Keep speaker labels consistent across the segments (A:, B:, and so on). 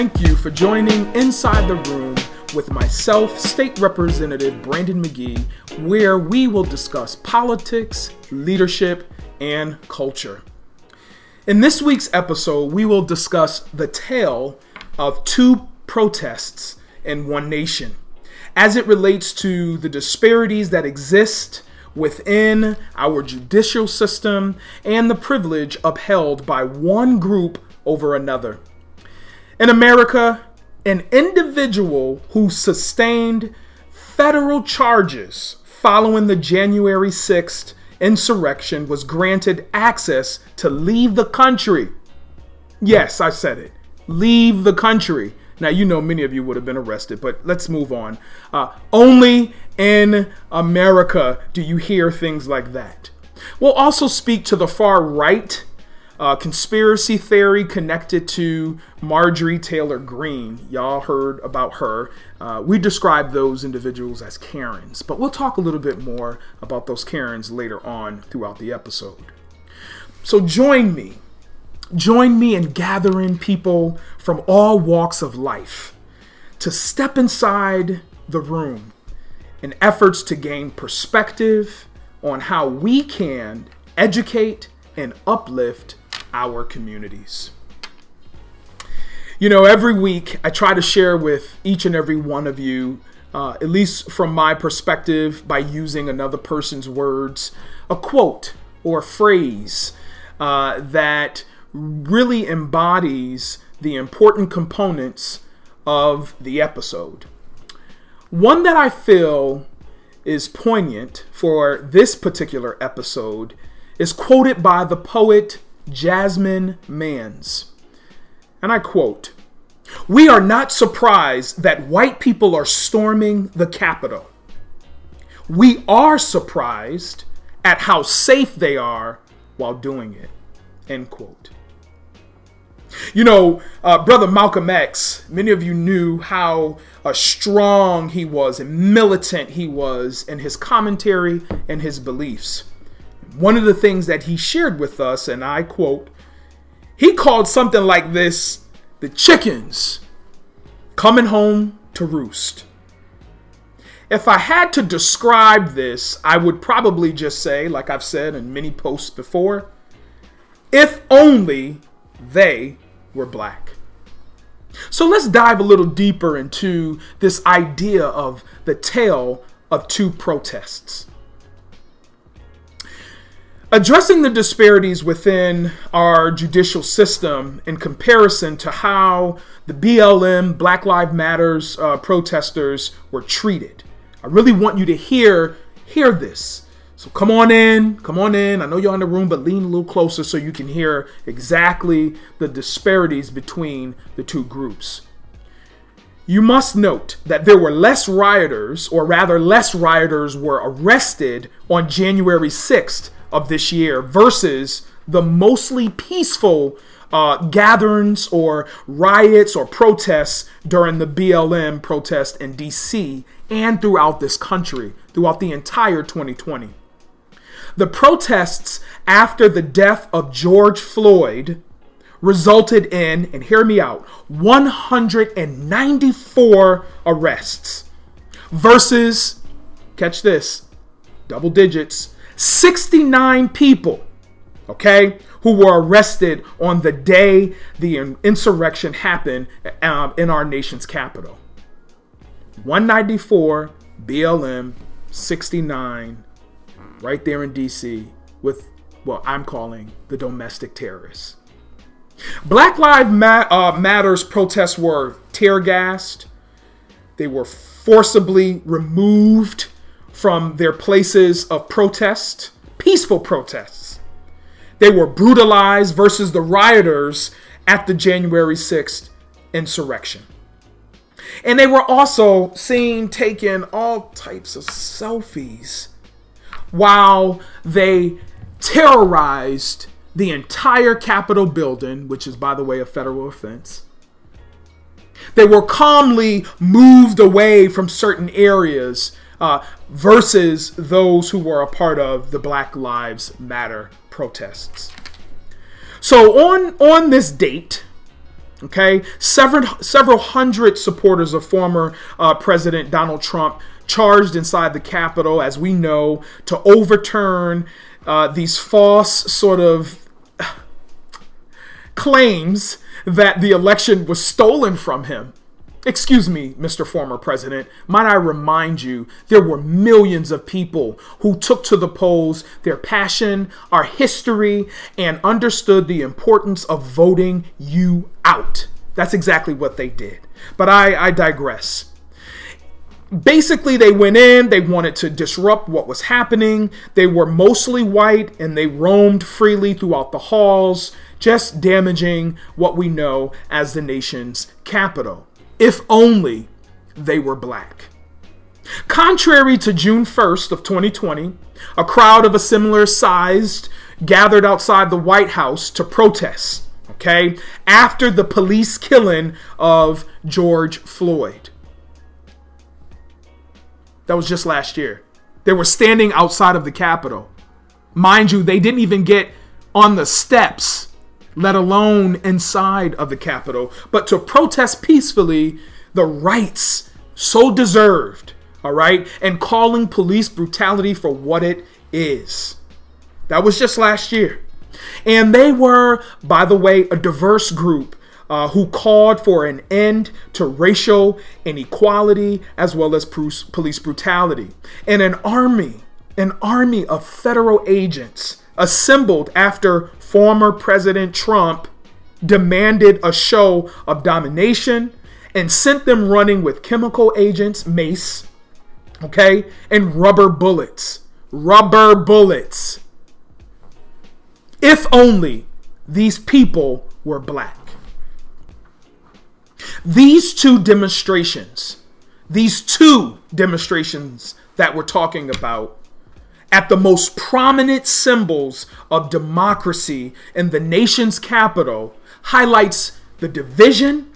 A: thank you for joining Inside the Room with myself, State Representative Brandon McGee, where we will discuss politics, leadership, and culture. In this week's episode, we will discuss the tale of two protests in one nation as it relates to the disparities that exist within our judicial system and the privilege upheld by one group over another. In America, an individual who sustained federal charges following the January 6th insurrection was granted access to leave the country. Yes, I said it. Leave the country. Now, you know, many of you would have been arrested, but let's move on. Uh, only in America do you hear things like that. We'll also speak to the far right uh, conspiracy theory connected to Marjorie Taylor Greene. Y'all heard about her. Uh, we describe those individuals as Karens, but we'll talk a little bit more about those Karens later on throughout the episode. So join me Join me in gathering people from all walks of life to step inside the room in efforts to gain perspective on how we can educate and uplift our communities. You know, every week I try to share with each and every one of you, uh, at least from my perspective, by using another person's words, a quote or a phrase uh, that really embodies the important components of the episode. One that I feel is poignant for this particular episode is quoted by the poet Jasmine Mans. And I quote We are not surprised that white people are storming the Capitol. We are surprised at how safe they are while doing it. End quote. You know, uh, Brother Malcolm X, many of you knew how uh, strong he was and militant he was in his commentary and his beliefs. One of the things that he shared with us, and I quote, he called something like this the chickens coming home to roost. If I had to describe this, I would probably just say, like I've said in many posts before, if only they were black. So let's dive a little deeper into this idea of the tale of two protests. Addressing the disparities within our judicial system in comparison to how the BLM, Black Lives Matters uh, protesters were treated. I really want you to hear hear this so come on in, come on in. I know you're in the room, but lean a little closer so you can hear exactly the disparities between the two groups. You must note that there were less rioters, or rather, less rioters were arrested on January 6th of this year versus the mostly peaceful uh, gatherings or riots or protests during the BLM protest in DC and throughout this country, throughout the entire 2020. The protests after the death of George Floyd resulted in, and hear me out, 194 arrests versus, catch this, double digits, 69 people, okay, who were arrested on the day the insurrection happened um, in our nation's capital. 194 BLM, 69 right there in DC with what I'm calling the domestic terrorists. Black Lives Ma- uh, Matters protests were tear gassed. They were forcibly removed from their places of protest, peaceful protests. They were brutalized versus the rioters at the January 6th insurrection. And they were also seen taking all types of selfies while they terrorized the entire Capitol building, which is, by the way, a federal offense. They were calmly moved away from certain areas uh, versus those who were a part of the Black Lives Matter protests. So on on this date, Okay, several several hundred supporters of former uh, President Donald Trump charged inside the Capitol, as we know, to overturn uh, these false sort of claims that the election was stolen from him. Excuse me, Mr. Former President. Might I remind you, there were millions of people who took to the polls their passion, our history, and understood the importance of voting you out. That's exactly what they did. But I, I digress. Basically, they went in, they wanted to disrupt what was happening. They were mostly white and they roamed freely throughout the halls, just damaging what we know as the nation's capital. If only they were black. Contrary to June 1st of 2020, a crowd of a similar sized gathered outside the White House to protest, okay, after the police killing of George Floyd. That was just last year. They were standing outside of the Capitol. Mind you, they didn't even get on the steps let alone inside of the Capitol, but to protest peacefully the rights so deserved, all right, and calling police brutality for what it is. That was just last year. And they were, by the way, a diverse group uh, who called for an end to racial inequality as well as police brutality. And an army, an army of federal agents assembled after former President Trump demanded a show of domination and sent them running with chemical agents, mace, okay, and rubber bullets. Rubber bullets. If only these people were black. These two demonstrations, these two demonstrations that we're talking about at the most prominent symbols of democracy in the nation's capital highlights the division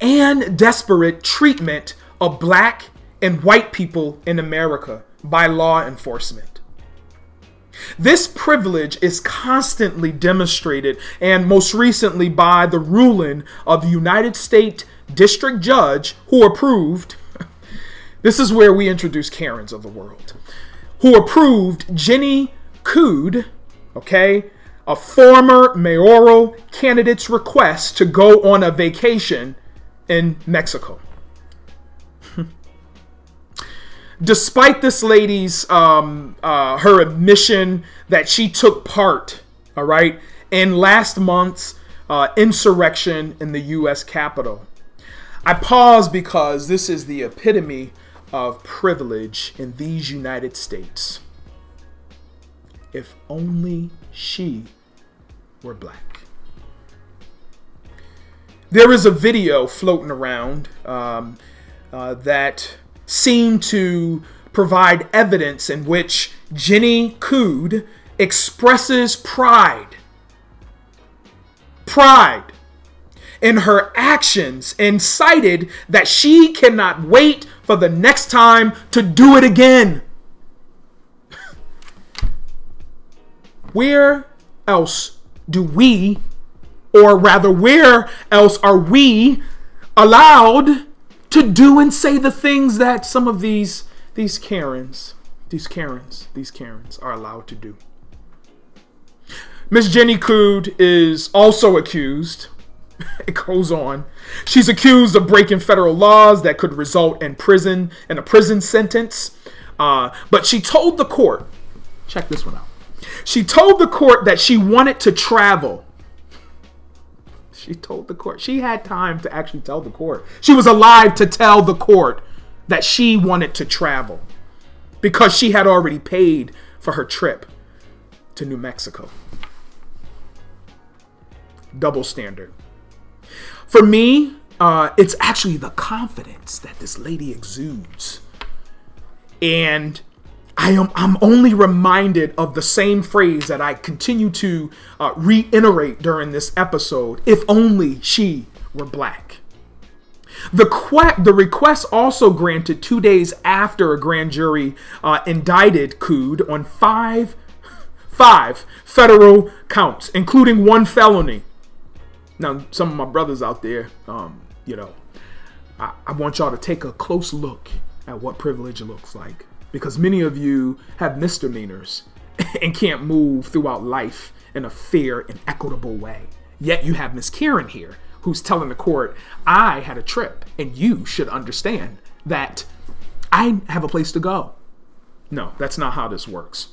A: and desperate treatment of black and white people in America by law enforcement. This privilege is constantly demonstrated, and most recently by the ruling of the United States District Judge who approved. this is where we introduce Karens of the world who approved Jenny Cudd, okay, a former mayoral candidate's request to go on a vacation in Mexico. Despite this lady's um, uh, her admission that she took part, all right, in last month's uh, insurrection in the U.S. Capitol, I pause because this is the epitome of privilege in these United States. If only she were black. There is a video floating around um, uh, that seemed to provide evidence in which Jenny Cudd expresses pride. Pride in her actions and cited that she cannot wait for the next time to do it again. where else do we, or rather, where else are we allowed to do and say the things that some of these these Karens, these Karens, these Karens are allowed to do? Miss Jenny Cudd is also accused it goes on. She's accused of breaking federal laws that could result in prison and a prison sentence. Uh, but she told the court, check this one out. She told the court that she wanted to travel. She told the court. She had time to actually tell the court. She was alive to tell the court that she wanted to travel because she had already paid for her trip to New Mexico. Double standard. For me, uh, it's actually the confidence that this lady exudes. And I am I'm only reminded of the same phrase that I continue to uh, reiterate during this episode. If only she were black. The, que- the request also granted two days after a grand jury uh, indicted Cudd on five, five federal counts, including one felony Now, some of my brothers out there, um, you know, I, I want y'all to take a close look at what privilege looks like because many of you have misdemeanors and can't move throughout life in a fair and equitable way. Yet you have Miss Karen here who's telling the court, I had a trip and you should understand that I have a place to go. No, that's not how this works.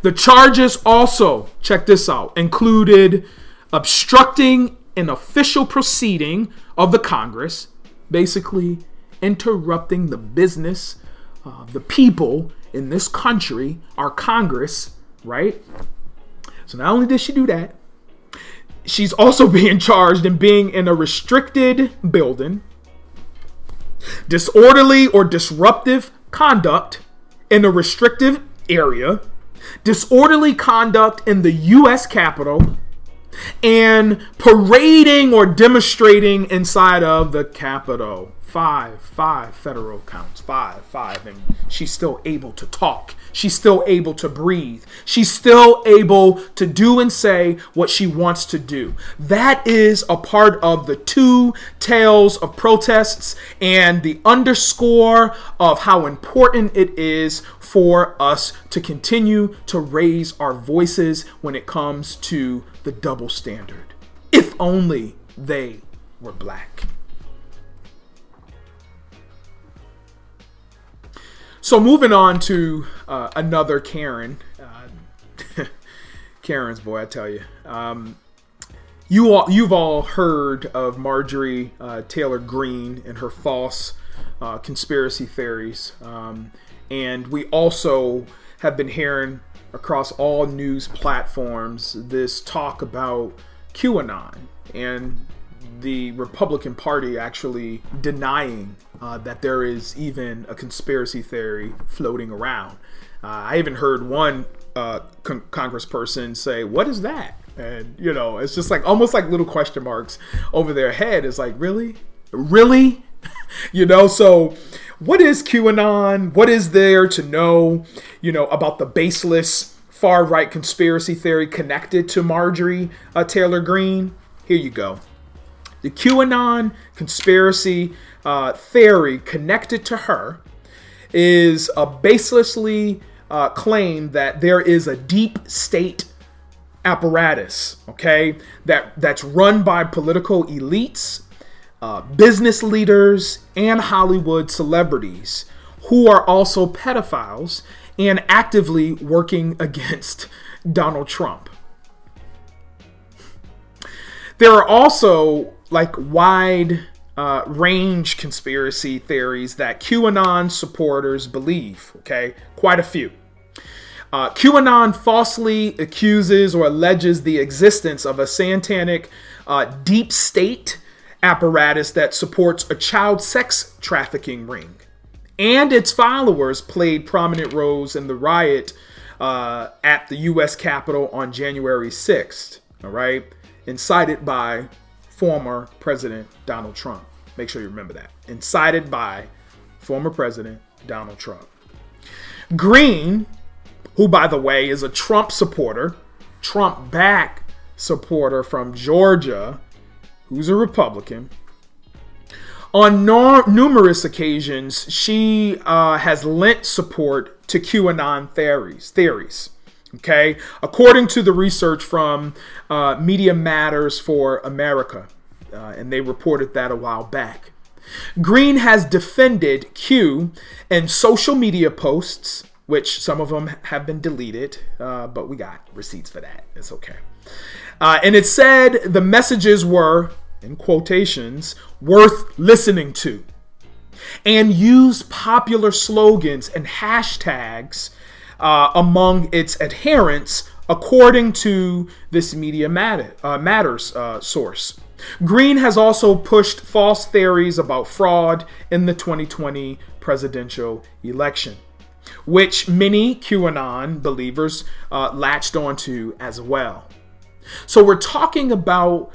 A: The charges also, check this out, included obstructing an official proceeding of the Congress, basically interrupting the business uh, the people in this country, our Congress, right? So not only did she do that, she's also being charged in being in a restricted building, disorderly or disruptive conduct in a restrictive area, disorderly conduct in the U.S. Capitol, and parading or demonstrating inside of the Capitol five, five federal counts, five, five, and she's still able to talk. She's still able to breathe. She's still able to do and say what she wants to do. That is a part of the two tales of protests and the underscore of how important it is for us to continue to raise our voices when it comes to the double standard. If only they were black. So moving on to uh, another Karen, uh, Karen's boy, I tell you. Um, you all, you've all heard of Marjorie uh, Taylor Greene and her false uh, conspiracy theories, um, and we also have been hearing across all news platforms this talk about QAnon. And the Republican Party actually denying uh, that there is even a conspiracy theory floating around. Uh, I even heard one uh, con- congressperson say, What is that? And, you know, it's just like almost like little question marks over their head. It's like, Really? Really? you know, so what is QAnon? What is there to know, you know, about the baseless far right conspiracy theory connected to Marjorie uh, Taylor Greene? Here you go. The QAnon conspiracy uh, theory connected to her is a baselessly uh, claim that there is a deep state apparatus, okay, that that's run by political elites, uh, business leaders, and Hollywood celebrities who are also pedophiles and actively working against Donald Trump. There are also like wide uh, range conspiracy theories that QAnon supporters believe. Okay, quite a few. Uh, QAnon falsely accuses or alleges the existence of a satanic uh, deep state apparatus that supports a child sex trafficking ring. And its followers played prominent roles in the riot uh, at the U.S. Capitol on January 6th, all right, incited by former President Donald Trump. Make sure you remember that. Incited by former President Donald Trump. Greene, who, by the way, is a Trump supporter, Trump back supporter from Georgia, who's a Republican. On numerous occasions, she uh, has lent support to QAnon theories. Theories, okay, according to the research from uh, Media Matters for America uh, and they reported that a while back. Greene has defended Q in social media posts, which some of them have been deleted, uh, but we got receipts for that. It's okay. Uh, and it said the messages were, in quotations, worth listening to, and used popular slogans and hashtags uh, among its adherents, according to this Media Matter, uh, Matters uh, source. Greene has also pushed false theories about fraud in the 2020 presidential election, which many QAnon believers uh, latched onto as well. So we're talking about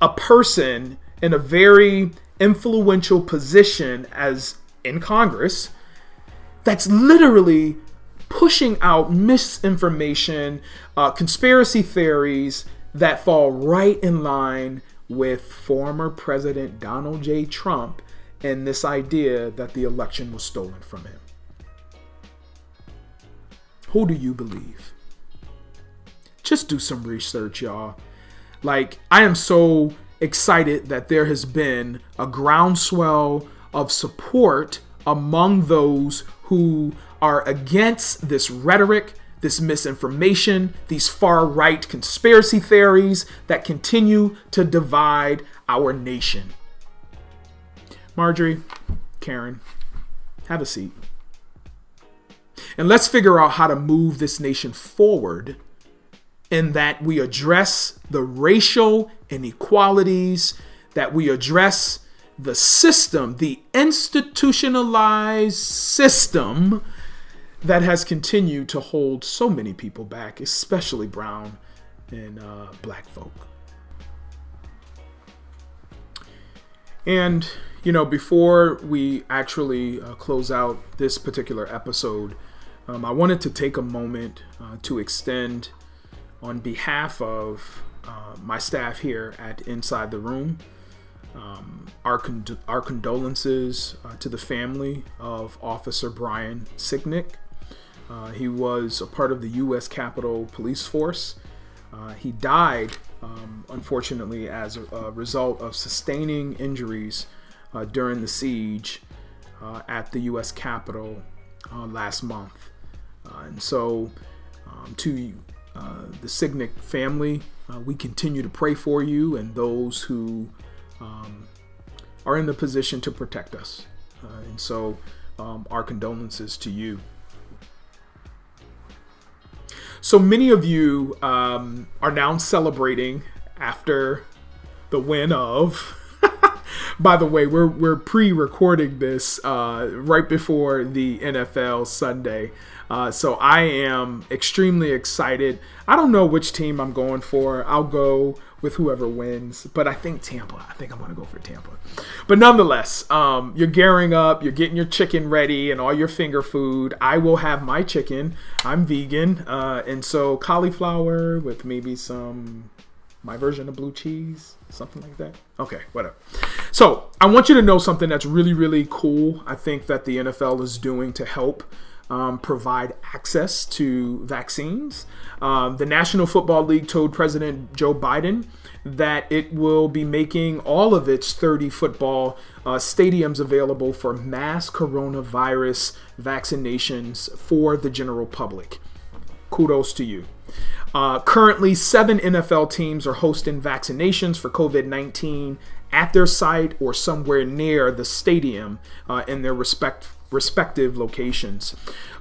A: a person in a very influential position as in Congress that's literally pushing out misinformation, uh, conspiracy theories, that fall right in line with former President Donald J. Trump and this idea that the election was stolen from him. Who do you believe? Just do some research, y'all. Like, I am so excited that there has been a groundswell of support among those who are against this rhetoric, this misinformation, these far right conspiracy theories that continue to divide our nation. Marjorie, Karen, have a seat. And let's figure out how to move this nation forward in that we address the racial inequalities, that we address the system, the institutionalized system that has continued to hold so many people back, especially brown and uh, black folk. And, you know, before we actually uh, close out this particular episode, um, I wanted to take a moment uh, to extend, on behalf of uh, my staff here at Inside the Room, um, our, con- our condolences uh, to the family of Officer Brian Sicknick. Uh, he was a part of the U.S. Capitol Police Force. Uh, he died, um, unfortunately, as a, a, result of sustaining injuries uh, during the siege at the U.S. Capitol last month. Uh, and so, um, to uh, the Sicknick family, uh, we continue to pray for you and those who um, are in the position to protect us. and so, um, our condolences to you. So many of you um, are now celebrating after the win of. By the way, we're we're pre-recording this uh, right before the NFL Sunday. Uh, so I am extremely excited. I don't know which team I'm going for. I'll go with whoever wins, but I think Tampa. I think I'm to go for Tampa. But nonetheless, um, you're gearing up, you're getting your chicken ready and all your finger food. I will have my chicken. I'm vegan, uh, and so cauliflower with maybe some my version of blue cheese, something like that. Okay, whatever. So I want you to know something that's really, really cool. I think that the NFL is doing to help um, provide access to vaccines. Um, the National Football League told President Joe Biden that it will be making all of its 30 football uh, stadiums available for mass coronavirus vaccinations for the general public. Kudos to you. Uh, currently, seven NFL teams are hosting vaccinations for COVID 19 at their site or somewhere near the stadium uh, in their respect, respective locations.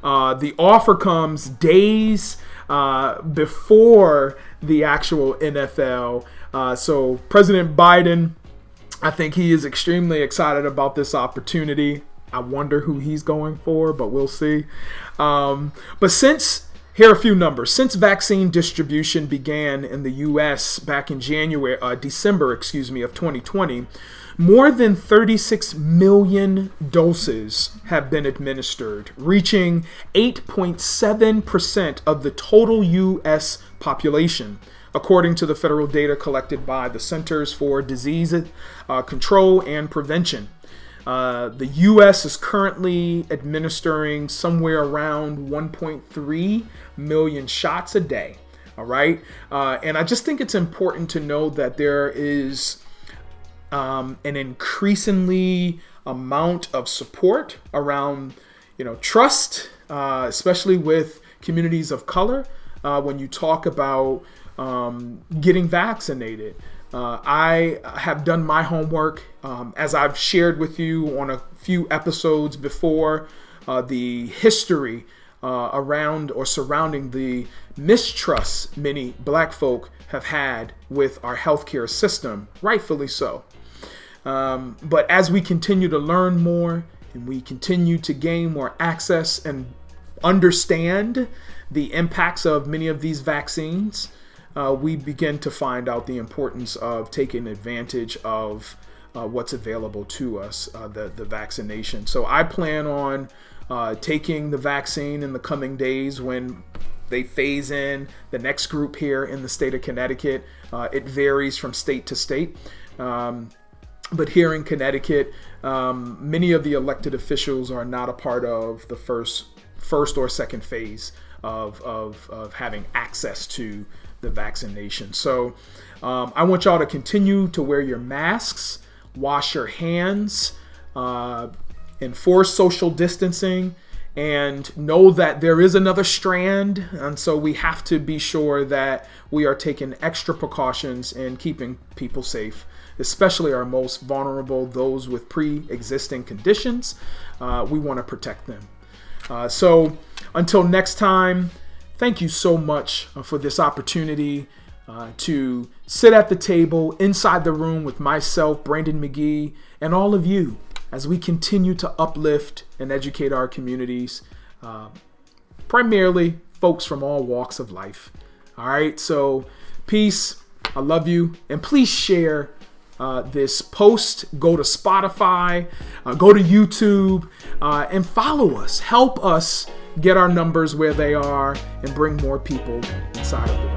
A: Uh, the offer comes days uh, before the actual NFL. Uh, so President Biden, I think he is extremely excited about this opportunity. I wonder who he's going for, but we'll see. Um, but since here are a few numbers. Since vaccine distribution began in the U.S. back in January, uh, December, excuse me, of 2020, more than 36 million doses have been administered, reaching 8.7% of the total U.S. population, according to the federal data collected by the Centers for Disease uh, Control and Prevention. Uh, the U.S. is currently administering somewhere around 1.3 million shots a day. All right. Uh, and I just think it's important to know that there is um, an increasingly amount of support around, you know, trust, uh, especially with communities of color. Uh, when you talk about um, getting vaccinated, uh, I have done my homework, um, as I've shared with you on a few episodes before, uh, the history uh, around or surrounding the mistrust many black folk have had with our healthcare system, rightfully so. Um, but as we continue to learn more and we continue to gain more access and understand the impacts of many of these vaccines, uh, we begin to find out the importance of taking advantage of uh, what's available to us, uh, the, the vaccination. So I plan on uh, taking the vaccine in the coming days when they phase in the next group here in the state of Connecticut. Uh, it varies from state to state. Um, but here in Connecticut, um, many of the elected officials are not a part of the first, first or second phase of, of, of having access to the vaccination. So um, I want y'all to continue to wear your masks, wash your hands, uh, enforce social distancing, and know that there is another strand. And so we have to be sure that we are taking extra precautions and keeping people safe, especially our most vulnerable, those with pre existing conditions. Uh, we want to protect them. Uh, so until next time, thank you so much uh, for this opportunity. Uh, to sit at the table inside the room with myself, Brandon McGee, and all of you as we continue to uplift and educate our communities, uh, primarily folks from all walks of life. All right, so peace. I love you. And please share uh, this post. Go to Spotify, uh, go to YouTube, uh, and follow us. Help us get our numbers where they are and bring more people inside of the